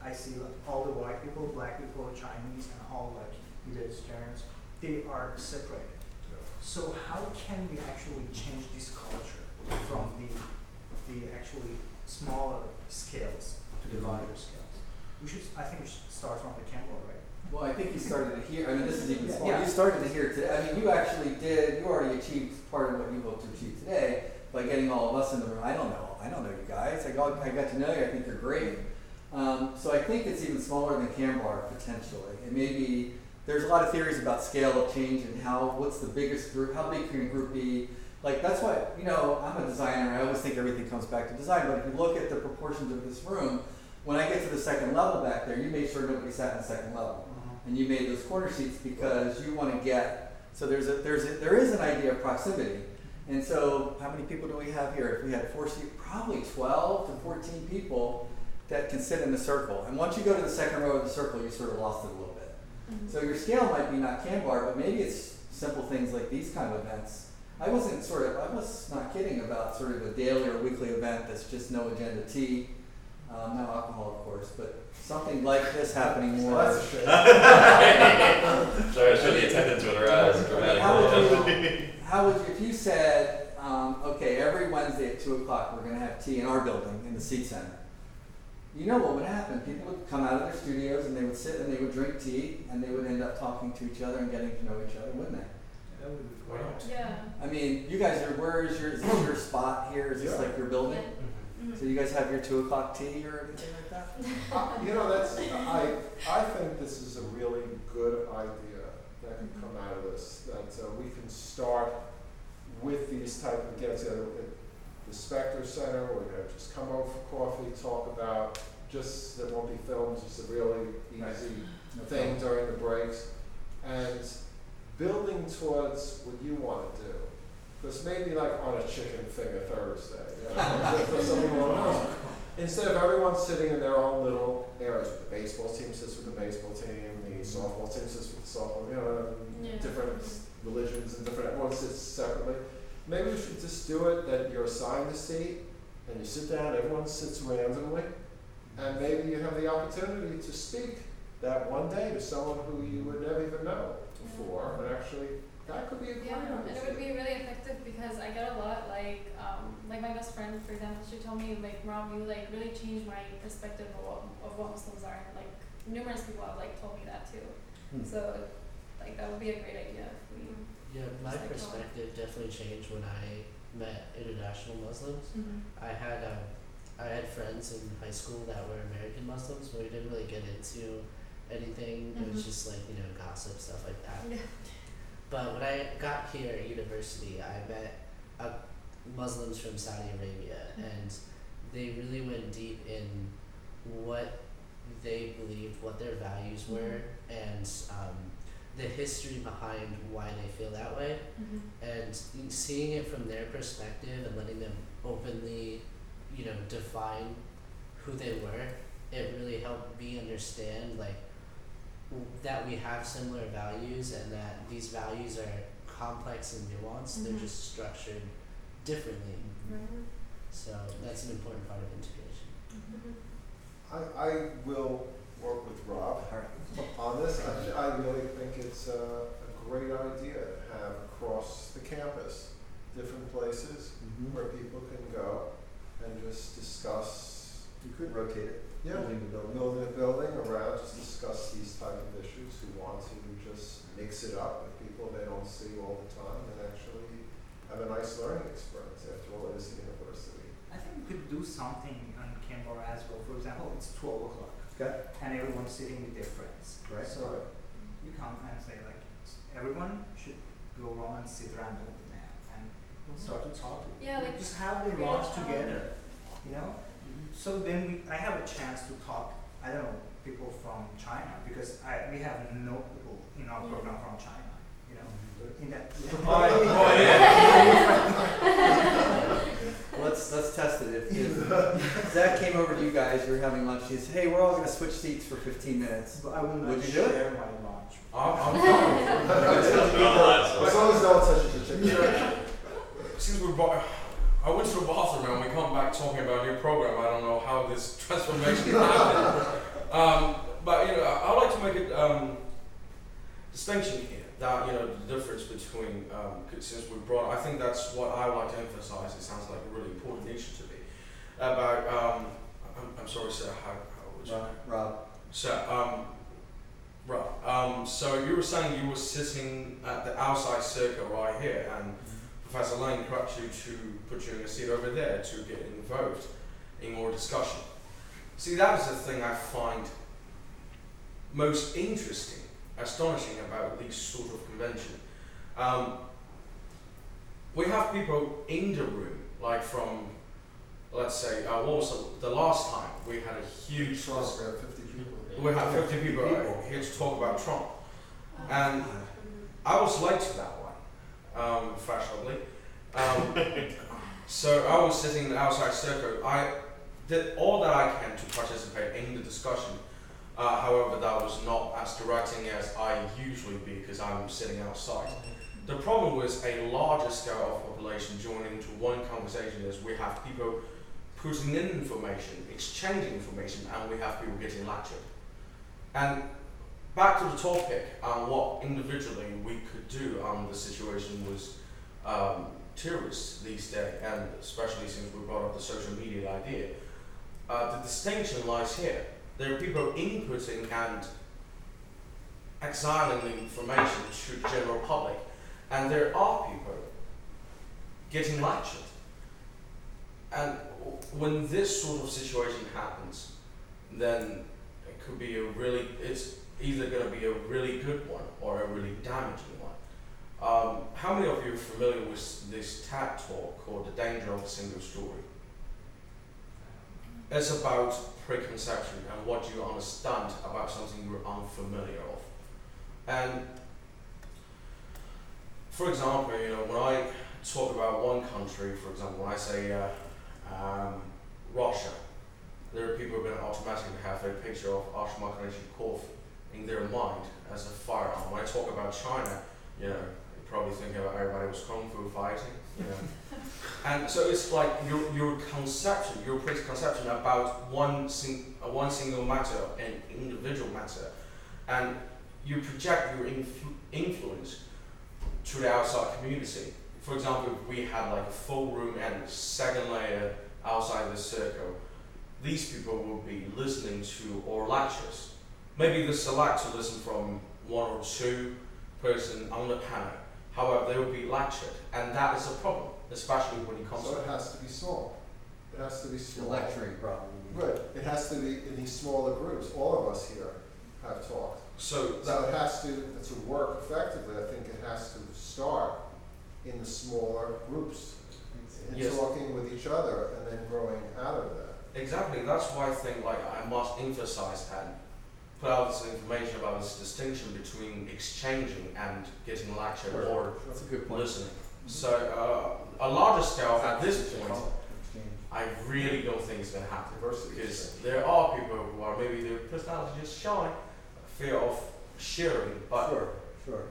I see like all the white people, black people, Chinese, and all like Middle Easterns. They are separated. So how can we actually change this culture from the the actually smaller scales to the larger scales? We should, I think we should start from the Kanbar, right? Well, I think you started it here. I mean, this is even smaller. Yeah. You started it here today. I mean, you actually did. You already achieved part of what you hoped to achieve today by getting all of us in the room. I don't know. I don't know you guys. I got, I got to know you. I think you're great. Um, so I think it's even smaller than Kanbar potentially. And maybe there's a lot of theories about scale of change and how what's the biggest group, how big can a group be. Like that's why you know I'm a designer. I always think everything comes back to design. But if you look at the proportions of this room, when I get to the second level back there, you made sure nobody sat in the second level mm-hmm. and you made those corner seats because you want to get so there's a there's a, there is an idea of proximity and so how many people do we have here if we had four seats probably 12 to 14 people that can sit in the circle and once you go to the second row of the circle you sort of lost it a little bit so your scale might be not Kanbar but maybe it's simple things like these kind of events I wasn't sort of I was not kidding about sort of a daily or weekly event that's just no agenda tea um, no alcohol of course but something like this happening more Well, that's a shame. Sorry, I should have attended to it, or else dramatically. How would you, how would you, if you said, um, okay, every Wednesday at two o'clock, we're gonna have tea in our building, in the seat center. You know what would happen, people would come out of their studios and they would sit and they would drink tea and they would end up talking to each other and getting to know each other, wouldn't they? That would be Why great. Yeah. I mean, you guys are, where is your, is this your spot here, is this Yeah. like your building? Mm-hmm. So you guys have your two o'clock tea or anything like that? You know, that's, I, I think this is a really good idea that can come out of this, that uh, we can start with these type of get together at the Spectre Center, you know, just come over for coffee, talk about, just, there won't be films, just a really easy thing during the breaks, and building towards what you wanna do. Because maybe like on a chicken finger Thursday, you know, for someone who. Instead of everyone sitting in their own little areas, the baseball team sits with the baseball team, the mm-hmm. softball team sits with the softball, you know, Yeah. different religions and different, everyone sits separately. Maybe we should just do it that you're assigned a seat and you sit down, everyone sits randomly, and maybe you have the opportunity to speak that one day to someone who you would never even know before, and actually, that could be a Yeah, and it would be really effective because I get a lot like um like my best friend for example, she told me like Rob, you like really changed my perspective of what of what Muslims are and like numerous people have like told me that too. Hmm. So like that would be a great idea Yeah, my Just like how- perspective definitely changed when I met international Muslims. mm-hmm. I had um, I had friends in high school that were American Muslims, but we didn't really get into anything. It was Mhm. just like you know gossip stuff like that. Yeah. But when I got here at university, I met uh, Muslims from Saudi Arabia, Mhm. and they really went deep in what they believed, what their values were, and um, the history behind why they feel that way Mm-hmm. and seeing it from their perspective and letting them openly, you know, define who they were, it really helped me understand like w- that we have similar values and that these values are complex and nuanced. They're Mhm. just structured differently. So that's an important part of integration. Mm-hmm. I, I will work with Rob on this. I, I really think it's a, a great idea to have across the campus, different places Mhm. where people can go and just discuss, You could rotate it, yeah, building to building. building a building around, just discuss these type of issues, who want to just mix it up with people they don't see all the time and actually have a nice learning experience. After all, it is a university. I think we could do something on Kanbar as well. For example, it's twelve o'clock Okay. and everyone's sitting with their friends. Right. So you come and say like, everyone should go around and sit randomly now and we'll start to talk. to Yeah, we like, just have the create, lunch together, you know. So then we, I have a chance to talk. I don't know people from China because I we have no people in our Yeah. program from China, you know. Mm-hmm. In that. let's let's test it. If, if Zach came over to you guys, you were having lunch. He says, "Hey, we're all going to switch seats for 15 minutes." But I will not Would you do it? my lunch. I'm, I'm fine. as long as no one touches your chicken. Since we're bo- I went to the bathroom and we come back talking about your program. I don't know how this transformation happened. Um, but you know, I, I like to make a um, distinction here that you know the difference between um, since we brought. I think that's what I like to emphasize. It sounds like a really important issue to me. About um, I'm, I'm sorry, sir. How, how you? Rob, Rob, So, um, right. Um, so you were saying you were sitting at the outside circle right here, and Professor Lane encouraged you to put you in a seat over there to get involved in more discussion. See, that is the thing I find most interesting, astonishing about this sort of convention. Um, we have people in the room, like from, let's say, uh, what was the, the last time we had a huge Trump, we have fifty people. we had 50 people People. here to talk about Trump. Oh. And I was late to that one, um, fashionably. Um, so I was sitting in the outside circle. I did all that I can to participate in the discussion. Uh, however, that was not as directing as I usually be because I'm sitting outside. The problem was a larger scale of population joining into one conversation is we have people putting in information, exchanging information, and we have people getting lectured. And back to the topic, um, what individually we could do on the situation was um, tourists these days, and especially since we brought up the social media idea. Uh, the distinction lies here. There are people inputting and exiling the information to the general public, and there are people getting lectured. And when this sort of situation happens, then it could be a really, it's either going to be a really good one or a really damaging one. Um, how many of you are familiar with this TED talk called The Danger of a Single Story? It's about preconception and what you understand about something you're unfamiliar of. And for example, you know, when I talk about one country, for example, when I say uh, um, Russia, there are people who are going to automatically have a picture of Ashma Kalashnikov in their mind as a firearm. When I talk about China, you know, you probably think about everybody was kung fu fighting, know. and so it's like your, your conception, your preconception about one, sing, uh, one single matter, an individual matter, and you project your influ- influence to the outside community. For example, if we had like a full room and second layer outside the circle, these people will be listening to our lectures. Maybe they select to listen from one or two person on the panel. However, they will be lectured, and that is a problem, especially when it comes So to it has to be small. It has to be the small. lecturing problem. Right, it has to be in these smaller groups. All of us here have talked. so that So it has to, to work effectively, I think it has to start in the smaller groups. And Yes. talking with each other and then growing out of that. Exactly. That's why I think like I must emphasize and put out this information about this distinction between exchanging and getting lectured Sure. or That's a good point. listening. So uh, a larger scale at this point, I really don't think it's going to happen because there are people who are maybe their personality just shy, fear of sharing, but Sure, sure.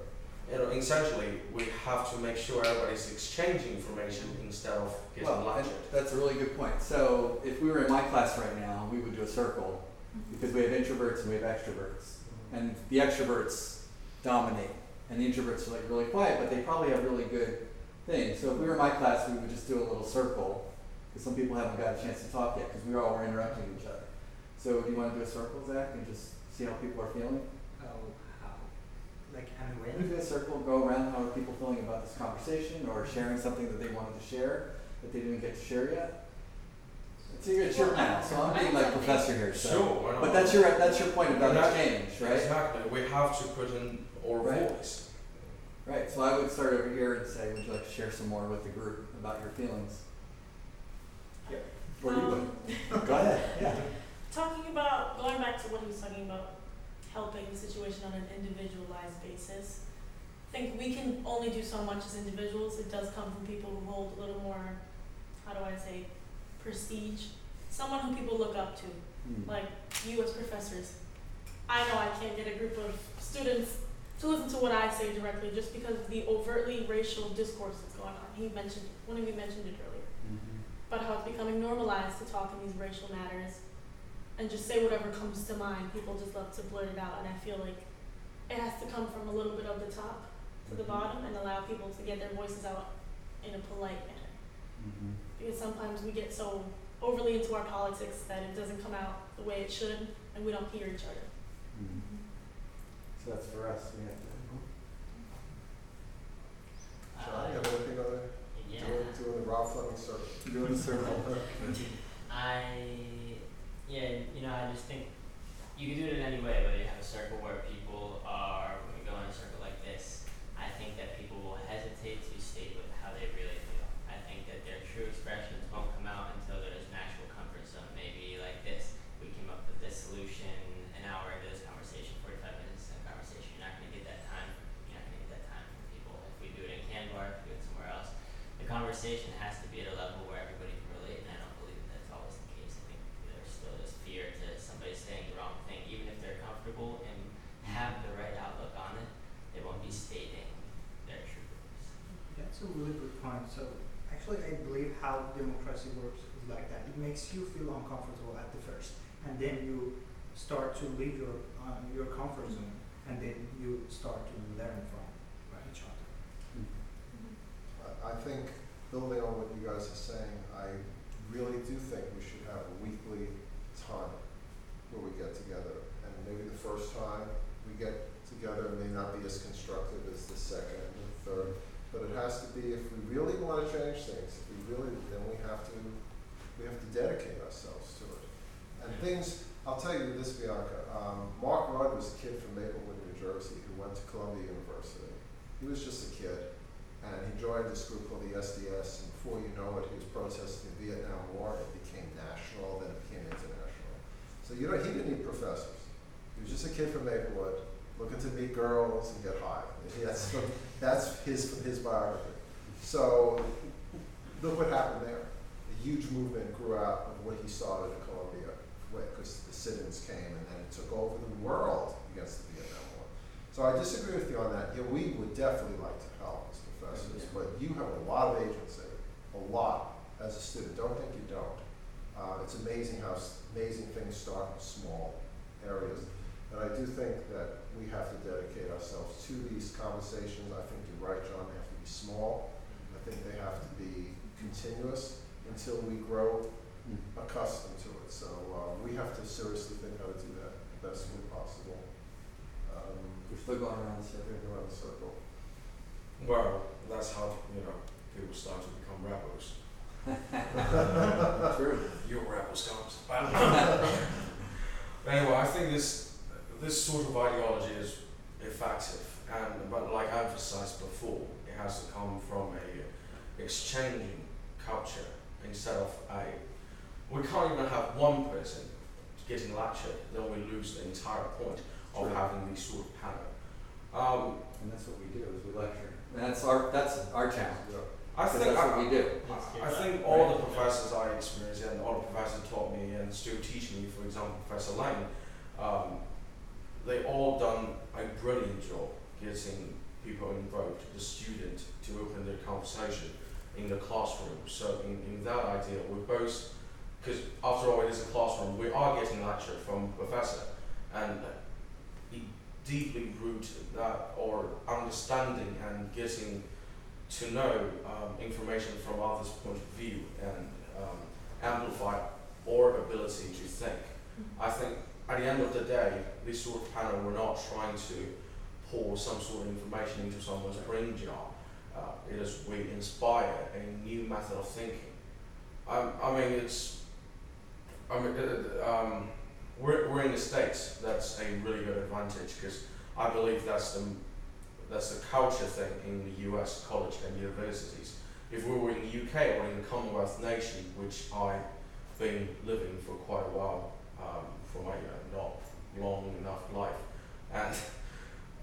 you know essentially we have to make sure everybody's exchanging information instead of getting Well, lectured. that's a really good point. So if we were in my class right now, we would do a circle because we have introverts and we have extroverts. Mm-hmm. And the extroverts dominate, and the introverts are like really quiet, but they probably have really good things. So if we were in my class, we would just do a little circle because some people haven't got a chance to talk yet because we all were interrupting each other. So do you want to do a circle, Zach, and just see how people are feeling? Oh, how? Like, and We when? do a circle, go around. How are people feeling about this conversation, or sharing something that they wanted to share that they didn't get to share yet? It's your, it's your panel, so I'm being like professor here. So. Sure, why not? But that's your that's your point about And that- exchange, right? Exactly. We have to put in our Right. voice. Right. So I would start over here and say, would you like to share some more with the group about your feelings? Yeah. Or you Um, would. Go ahead. Yeah. Talking about, going back to what he was talking about, helping the situation on an individualized basis. I think we can only do so much as individuals. It does come from people who hold a little more, how do I say, prestige. Someone who people look up to, Hmm. like you as professors. I know I can't get a group of students to listen to what I say directly just because of the overtly racial discourse that's going on. He mentioned, one of you mentioned it earlier. Mhm. about how it's becoming normalized to talk in these racial matters and just say whatever comes to mind. People just love to blurt it out, and I feel like it has to come from a little bit of the top to the Mhm. bottom and allow people to get their voices out in a polite manner. Mhm. Because sometimes we get so overly into our politics that it doesn't come out the way it should, and we don't hear each other. Mhm. So that's for us, we have to. John, you have anything other, yeah. doing, doing the Ralph Fleming circle? Doing a circle. I yeah, you know, I just think you can do it in any way, whether you have a circle where people are when we go in a circle like this, I think that people will hesitate to state what how they really feel. I think that their true expressions won't come out until there's an actual comfort zone. Maybe like this. We came up with this solution an hour into this conversation, forty five minutes in a conversation, you're not gonna get that time you're not gonna get that time from people. If we do it in Kanbar, if we do it somewhere else. The conversation has to be at a level where everybody can relate, and I don't believe that that's always the case. I think there's still this fear to somebody saying the wrong thing, even if they're comfortable and have the right outlook on it, they won't be stating their true beliefs. That's a really good point. So actually, I believe how democracy works is like that. It makes you feel uncomfortable at the first, and then you start to leave your uh, your comfort zone, and then you start to learn from each other. I, I think, building on what you guys are saying, I really do think we should have a weekly time where we get together. And maybe the first time we get together may not be as constructive as the second and third, but it has to be, if we really wanna change things, if we really, then we have to, we have to dedicate ourselves to it. And things, I'll tell you this, Bianca, um, Mark Rudd was a kid from Maplewood, New Jersey, who went to Columbia University. He was just a kid, and he joined this group called the SDS, and before you know it, he was protesting the Vietnam War, it became national, then it became international. So you know, he didn't need professors. He was just a kid from Maplewood, looking to meet girls and get high. That's, that's his, his biography. So, look what happened there. A huge movement grew out of what he started at Columbia, because the sit-ins came, and then it took over the world against the Vietnam War. So I disagree with you on that. Yeah, we would definitely like to help as professors, Yeah. but you have a lot of agency, a lot, as a student. Don't think you don't. Uh, it's amazing how amazing things start in small areas. And I do think that we have to dedicate ourselves to these conversations. I think you're right, John, they have to be small. I think they have to be continuous until we grow Mm. accustomed to it. So uh, we have to seriously think how to do that the best way possible. Um, We're still going around the so circle. think around the circle. Well, that's how you know people start to become rebels. True. Your rebels comes. anyway, I think this this sort of ideology is effective, and but like I emphasized before, it has to come from a exchanging culture instead of a. We can't even have one person getting lectured, then we lose the entire point of True. having these sort of panel. Um, And that's what we do, is we lecture. And that's our, that's our challenge. Yeah. I think that's I, what we do. I- I think all the professors I experienced and all the professors taught me and still teach me, for example, Professor Lane, um, they all done a brilliant job getting people involved, the student, to open their conversation in the classroom. So in, in that idea, we're both, because after all, it is a classroom, we are getting lecture from professor, and he deeply root that or understanding and getting to know um, information from others' point of view and um, amplify our ability to think. I think at the end of the day, this sort of panel, we're not trying to pour some sort of information into someone's brain jar. Uh, it is we inspire a new method of thinking. Um, I mean, it's. I mean, uh, um, we're, we're in the states. That's a really good advantage because I believe that's the that's the culture thing in the US college and universities. If we were in the UK or in the Commonwealth nation, which I've been living for quite a while, um, for my uh, not long enough life, and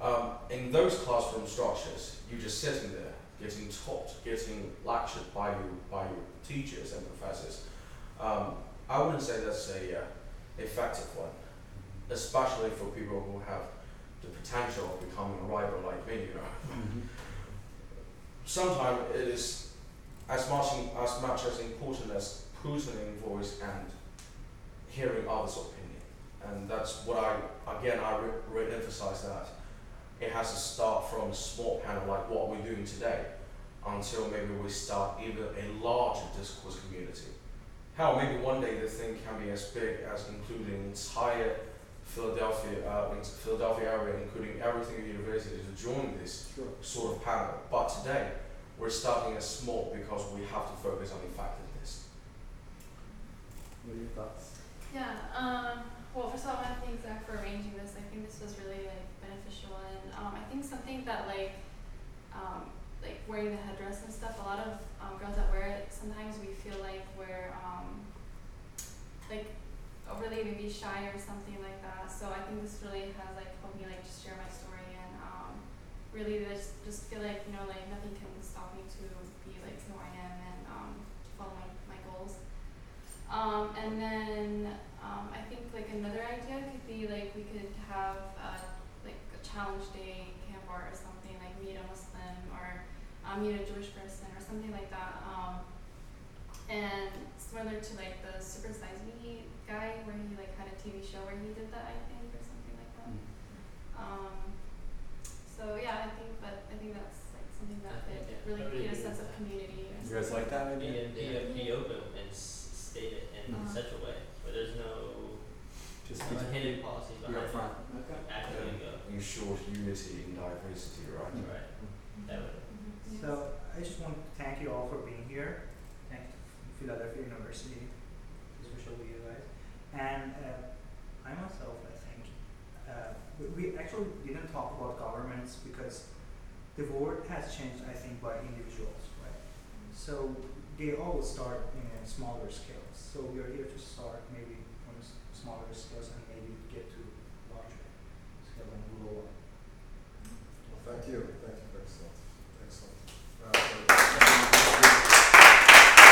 um, in those classroom structures, you're just sitting there, getting taught, getting lectured by you by your teachers and professors. Um, I wouldn't say that's a uh, effective one, especially for people who have the potential of becoming a writer like me, you know. Mm-hmm. Sometimes it is as much as much as important as putting voice and hearing others' opinion, and that's what I again I re- re-emphasize that it has to start from a small panel like what we're doing today, until maybe we start even a larger discourse community. Hell, maybe one day the thing can be as big as including entire Philadelphia, uh, Philadelphia area, including everything at university to join this Sure. sort of panel. But today, we're starting as small because we have to focus on effectiveness. What are your thoughts? Yeah, um, well, first of all, I want to thank Zach for arranging this. I think this was really like and um, I think something that like, um, like wearing the headdress and stuff. A lot of um, girls that wear it, sometimes we feel like we're um, like overly maybe shy or something like that. So I think this really has like helped me like just share my story and um, really just just feel like you know like nothing can stop me to be like who I am and um, follow my my goals. And then I think like another idea could be like we could have uh, challenge day camp art or something like meet a Muslim or um, meet a Jewish person or something like that. Um, and similar to like the Super Size Me guy where he like had a TV show where he did that I think or something like that. Um, so yeah, I think but I think that's like something that I think, could yeah, really I really create a sense of community or You guys like that Be, idea? be, be open and s- state it in Uh-huh. such a way where there's no Just no hidden policies be behind upfront. it. Okay. Actually go. Ensure unity in diversity, right? Right. That would Mhm. So I just want to thank you all for being here. Thank Philadelphia University, especially you guys. And uh, I myself, I think, uh, we, we actually didn't talk about governments because the world has changed, I think, by individuals, right? So they all start in a smaller scales. So we are here to start maybe from s- smaller scales and maybe get to larger scale and. Well, thank you. Thank you. Excellent. Excellent. Uh,